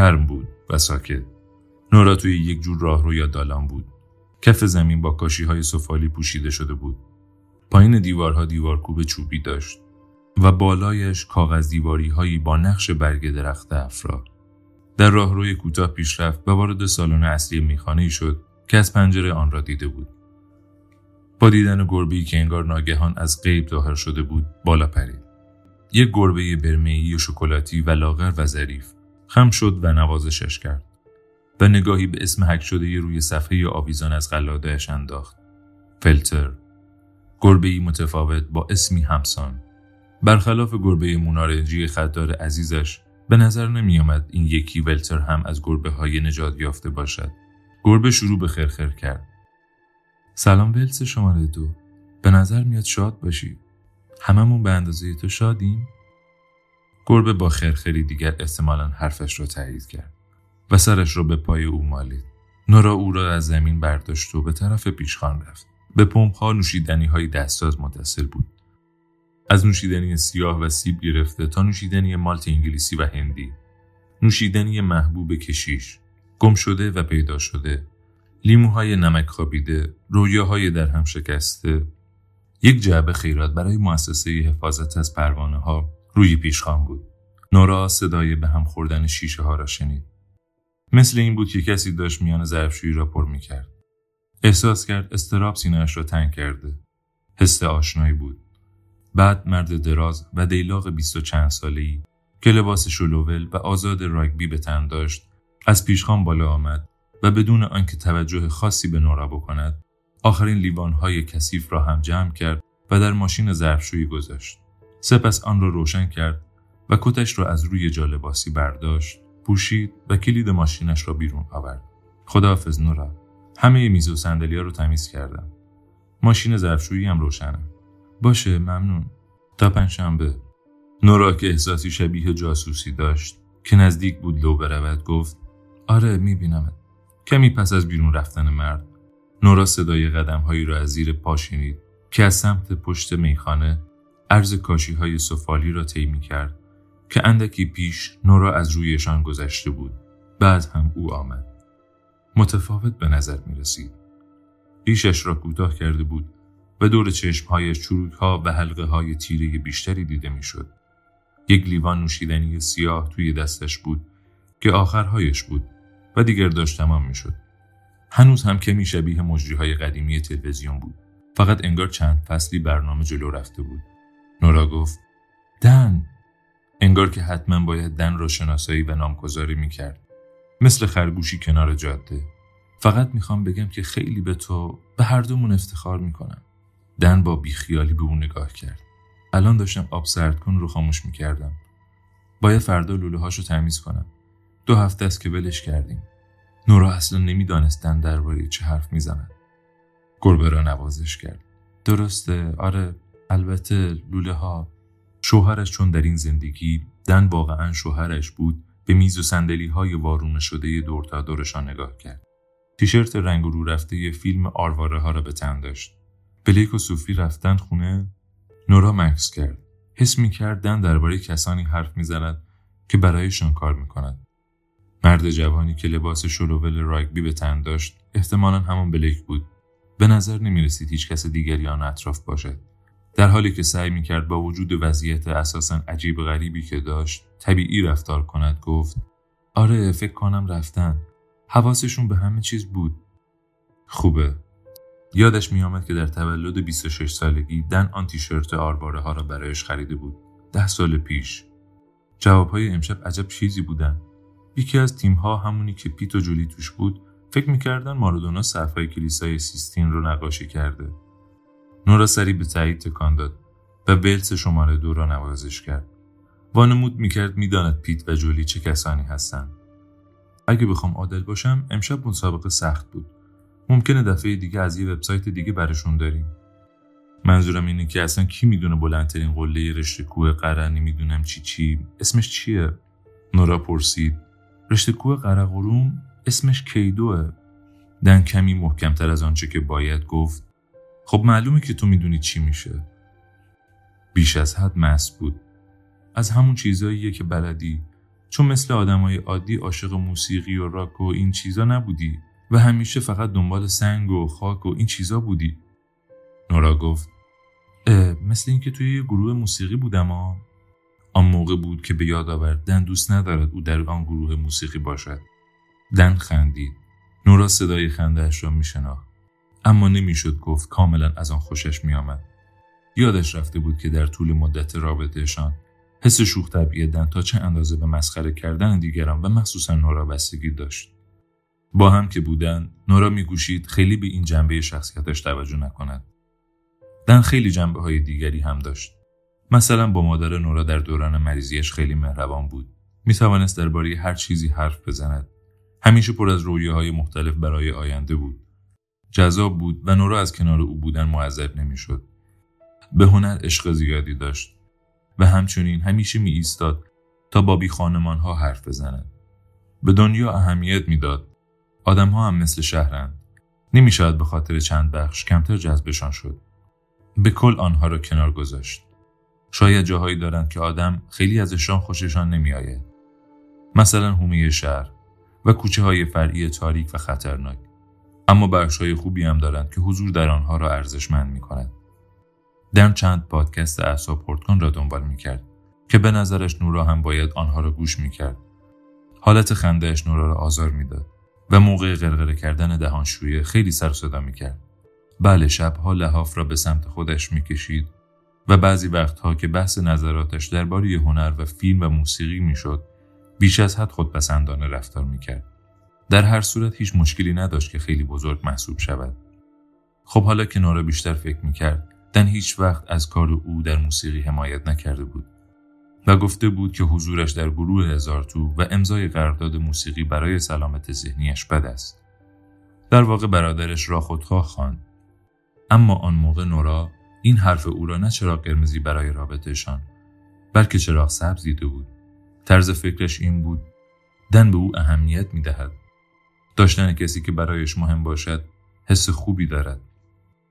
گرم بود و ساکت. نورا توی یک جور راهرو یا دالان بود. کف زمین با کاشی های سفالی پوشیده شده بود. پایین دیوارها دیوارکوب چوبی داشت و بالایش کاغذ دیواری هایی با نقش برگ درخت افرا. در راهروی کوتاه پیش رفت و وارد سالن اصلی میخانه شد که از پنجره آن را دیده بود. با دیدن گربه که انگار ناگهان از غیب ظاهر شده بود بالا پرید. یک گربه برمه‌ای شکلاتی و لاغر و ظریف خم شد و نوازشش کرد. و نگاهی به اسم حک شده روی صفحه آویزان از قلادهش انداخت. فلتر گربه متفاوت با اسمی همسان برخلاف گربه مونارنجی خطدار عزیزش به نظر نمی آمد این یکی ولتر هم از گربه های نجات یافته باشد. گربه شروع به خرخر کرد. سلام ولس شماره دو. به نظر میاد شاد باشی. هممون به اندازه تو شادیم؟ گربه با خرخری دیگر احتمالا حرفش را تایید کرد و سرش را به پای او مالید. نورا او را از زمین برداشت و به طرف پیشخان رفت. به پمپ ها نوشیدنی های دستاز متصل بود. از نوشیدنی سیاه و سیب گرفته تا نوشیدنی مالت انگلیسی و هندی. نوشیدنی محبوب کشیش. گم شده و پیدا شده. لیموهای نمک خوابیده. رویاهای در هم شکسته. یک جعبه خیرات برای مؤسسه حفاظت از پروانه ها روی پیشخان بود. نورا صدای به هم خوردن شیشه ها را شنید. مثل این بود که کسی داشت میان ظرفشویی را پر می‌کرد. احساس کرد استراب سینهاش را تنگ کرده. حس آشنایی بود. بعد مرد دراز و دیلاق بیست و چند ای که لباس شلوول و آزاد راگبی به تن داشت از پیشخان بالا آمد و بدون آنکه توجه خاصی به نورا بکند آخرین لیوانهای کثیف را هم جمع کرد و در ماشین ظرفشویی گذاشت سپس آن را روشن کرد و کتش را از روی جالباسی برداشت پوشید و کلید ماشینش را بیرون آورد. خداحافظ نورا همه میز و صندلی رو تمیز کردم. ماشین ظرفشویی هم روشنه. باشه ممنون. تا پنجشنبه. نورا که احساسی شبیه جاسوسی داشت که نزدیک بود لو برود گفت آره میبینمت. کمی پس از بیرون رفتن مرد. نورا صدای قدم هایی را از زیر پا شنید که از سمت پشت میخانه عرض کاشی های سفالی را طی کرد که اندکی پیش نورا از رویشان گذشته بود بعد هم او آمد متفاوت به نظر می رسید ریشش را کوتاه کرده بود و دور چشمهایش چروک ها و حلقه های تیره بیشتری دیده می‌شد. یک لیوان نوشیدنی سیاه توی دستش بود که آخرهایش بود و دیگر داشت تمام می‌شد. هنوز هم کمی شبیه مجری های قدیمی تلویزیون بود. فقط انگار چند فصلی برنامه جلو رفته بود. نورا گفت دن انگار که حتما باید دن را شناسایی و نامگذاری می‌کرد. مثل خرگوشی کنار جاده. فقط می‌خوام بگم که خیلی به تو به هر دومون افتخار می‌کنم. دن با بیخیالی به اون نگاه کرد. الان داشتم آب سرد کن رو خاموش می‌کردم. باید فردا لوله هاشو تمیز کنم. دو هفته است که ولش کردیم. نورا اصلا نمی‌دانستن درباره چه حرف می‌زنن. گربه را نوازش کرد. درسته آره البته لوله ها شوهرش چون در این زندگی دن واقعا شوهرش بود به میز و سندلی های وارونه شده دور تا دورشان نگاه کرد. تیشرت رنگ رو رفته فیلم آرواره ها را به تن داشت. بلیک و صوفی رفتن خونه نورا مکس کرد حس می کردن درباره کسانی حرف می‌زند که برایشان کار می‌کند مرد جوانی که لباس شلوول راگبی به تن داشت احتمالا همان بلیک بود به نظر نمی رسید هیچ کس دیگری آن اطراف باشد در حالی که سعی می کرد با وجود وضعیت اساسا عجیب غریبی که داشت طبیعی رفتار کند گفت آره فکر کنم رفتن حواسشون به همه چیز بود خوبه یادش میآمد که در تولد 26 سالگی دن آن تیشرت آرواره ها را برایش خریده بود. ده سال پیش. جوابهای امشب عجب چیزی بودن. یکی از تیم ها همونی که پیت و جولی توش بود فکر می‌کردن مارادونا صفحه کلیسای سیستین رو نقاشی کرده. نورا سری به تایید تکان داد و ولس شماره دو را نوازش کرد. وانمود می‌کرد می‌داند پیت و جولی چه کسانی هستند. اگه بخوام عادل باشم امشب مسابقه سخت بود. ممکنه دفعه دیگه از یه وبسایت دیگه برشون داریم منظورم اینه که اصلا کی می‌دونه بلندترین قله رشته کوه قره نمی‌دونم چی چی اسمش چیه نورا پرسید رشته کوه قرقروم اسمش کیدوه دن کمی محکمتر از آنچه که باید گفت خب معلومه که تو می‌دونی چی میشه. بیش از حد مس بود. از همون چیزاییه که بلدی. چون مثل آدمای عادی عاشق موسیقی و راک و این چیزا نبودی. و همیشه فقط دنبال سنگ و خاک و این چیزا بودی. نورا گفت مثل اینکه توی یه گروه موسیقی بودم ها آن موقع بود که به یاد آورد دن دوست ندارد او در آن گروه موسیقی باشد. دن خندید. نورا صدای خندهاش را میشناخت. اما نمی‌شد گفت کاملا از آن خوشش میآمد. یادش رفته بود که در طول مدت رابطهشان حس شوخ طبعی دن تا چه اندازه به مسخره کردن دیگران و مخصوصا نورا بستگی داشت. با هم که بودن نورا میگوشید خیلی به این جنبه شخصیتش توجه نکند. دن خیلی جنبه های دیگری هم داشت. مثلا با مادر نورا در دوران مریضیش خیلی مهربان بود. می توانست درباره هر چیزی حرف بزند. همیشه پر از های مختلف برای آینده بود. جذاب بود و نورا از کنار او بودن معذب نمی‌شد. به هنر عشق زیادی داشت و همچنین همیشه می ایستاد تا با بی خانمان ها حرف بزند. به دنیا اهمیت می‌داد. آدم ها هم مثل شهرند. نمی شاید به خاطر چند بخش کمتر جذبشان شد. به کل آنها را کنار گذاشت. شاید جاهایی دارند که آدم خیلی ازشان خوششان نمی آید. مثلا حومه شهر و کوچه های فرعی تاریک و خطرناک. اما بخش های خوبی هم دارند که حضور در آنها را ارزشمند می کند. دم چند پادکست احسا پورتکن را دنبال می کرد که به نظرش نورا هم باید آنها را گوش می کرد. حالت خندهش نورا را آزار می‌داد و موقع غرغره کردن دهانشویه خیلی سر صدا می کرد. بله شبها لحاف را به سمت خودش می کشید و بعضی وقتها که بحث نظراتش درباره هنر و فیلم و موسیقی می‌شد بیش از حد خودپسندانه رفتار می‌کرد در هر صورت هیچ مشکلی نداشت که خیلی بزرگ محسوب شود. خب حالا که نورا بیشتر فکر می‌کرد. دن هیچ وقت از کار او در موسیقی حمایت نکرده بود و گفته بود که حضورش در گروه هزار تو و امضای قرارداد موسیقی برای سلامت ذهنیش بد است. در واقع برادرش را خودخواه خواند. اما آن موقع نورا این حرف او را نه چراغ قرمزی برای رابطهشان بلکه چراغ سبز دیده بود. طرز فکرش این بود دن به او اهمیت می دهد. داشتن کسی که برایش مهم باشد حس خوبی دارد.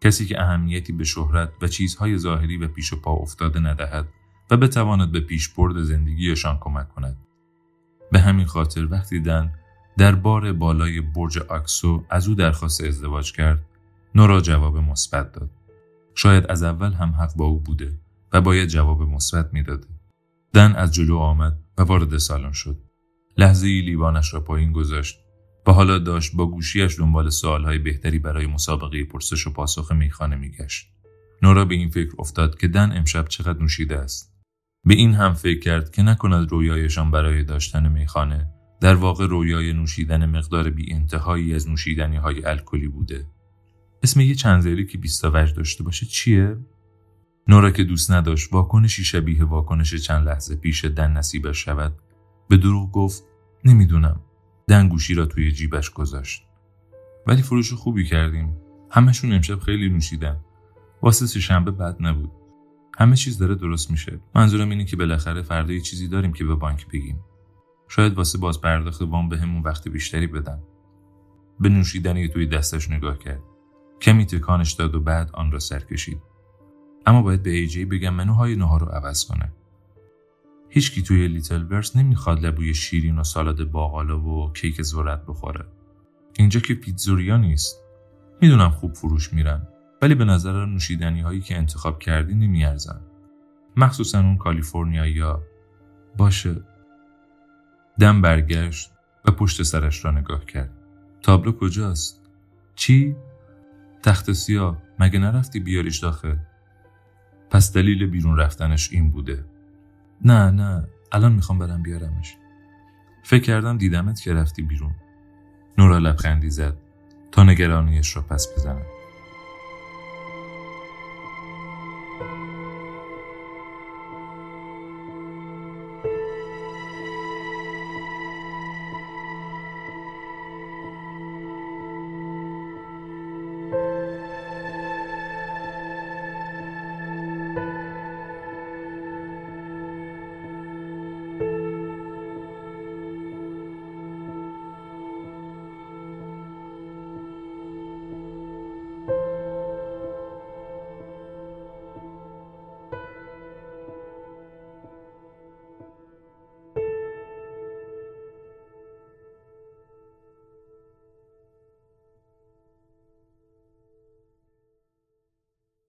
کسی که اهمیتی به شهرت و چیزهای ظاهری و پیش و پا افتاده ندهد و بتواند به پیشبرد زندگیشان کمک کند. به همین خاطر وقتی دن در بار بالای برج آکسو از او درخواست ازدواج کرد نورا جواب مثبت داد. شاید از اول هم حق با او بوده و باید جواب مثبت می‌داده. دن از جلو آمد و وارد سالن شد. لحظه ای لیوانش را پایین گذاشت. و حالا داشت با گوشیش دنبال سوالهای بهتری برای مسابقه پرسش و پاسخ میخانه میگشت. نورا به این فکر افتاد که دن امشب چقدر نوشیده است. به این هم فکر کرد که نکند رویایشان برای داشتن میخانه در واقع رویای نوشیدن مقدار بی انتهایی از نوشیدنی های الکلی بوده. اسم یه چند که بیستاوج داشته باشه چیه؟ نورا که دوست نداشت واکنشی شبیه واکنش چند لحظه پیش دن نصیبش شود به دروغ گفت نمی‌دونم. دن گوشی را توی جیبش گذاشت. ولی فروش خوبی کردیم. همشون امشب خیلی نوشیدن. واسه سه شنبه بد نبود. همه چیز داره درست میشه. منظورم اینه که بالاخره فردا یه چیزی داریم که به بانک بگیم. شاید واسه باز پرداخت وام به همون وقت بیشتری بدن. به نوشیدنی توی دستش نگاه کرد. کمی تکانش داد و بعد آن را سر کشید. اما باید به ایجی بگم منوهای نهار رو عوض کنه. هیچکی توی لیتل ورس نمی‌خواد لبوی شیرین و سالاد باقالا و کیک ذرت بخوره. اینجا که پیتزوریا نیست. می‌دونم خوب فروش میرن ولی به نظر نوشیدنی هایی که انتخاب کردی نمیارزن. مخصوصا اون کالیفرنیا یا باشه. دم برگشت و پشت سرش را نگاه کرد. تابلو کجاست؟ چی؟ تخت سیاه. مگه نرفتی بیاریش داخل؟ پس دلیل بیرون رفتنش این بوده. نه نه الان می‌خوام برم بیارمش. فکر کردم دیدمت که رفتی بیرون. نورا لبخندی زد. تا نگرانیش را پس بزنم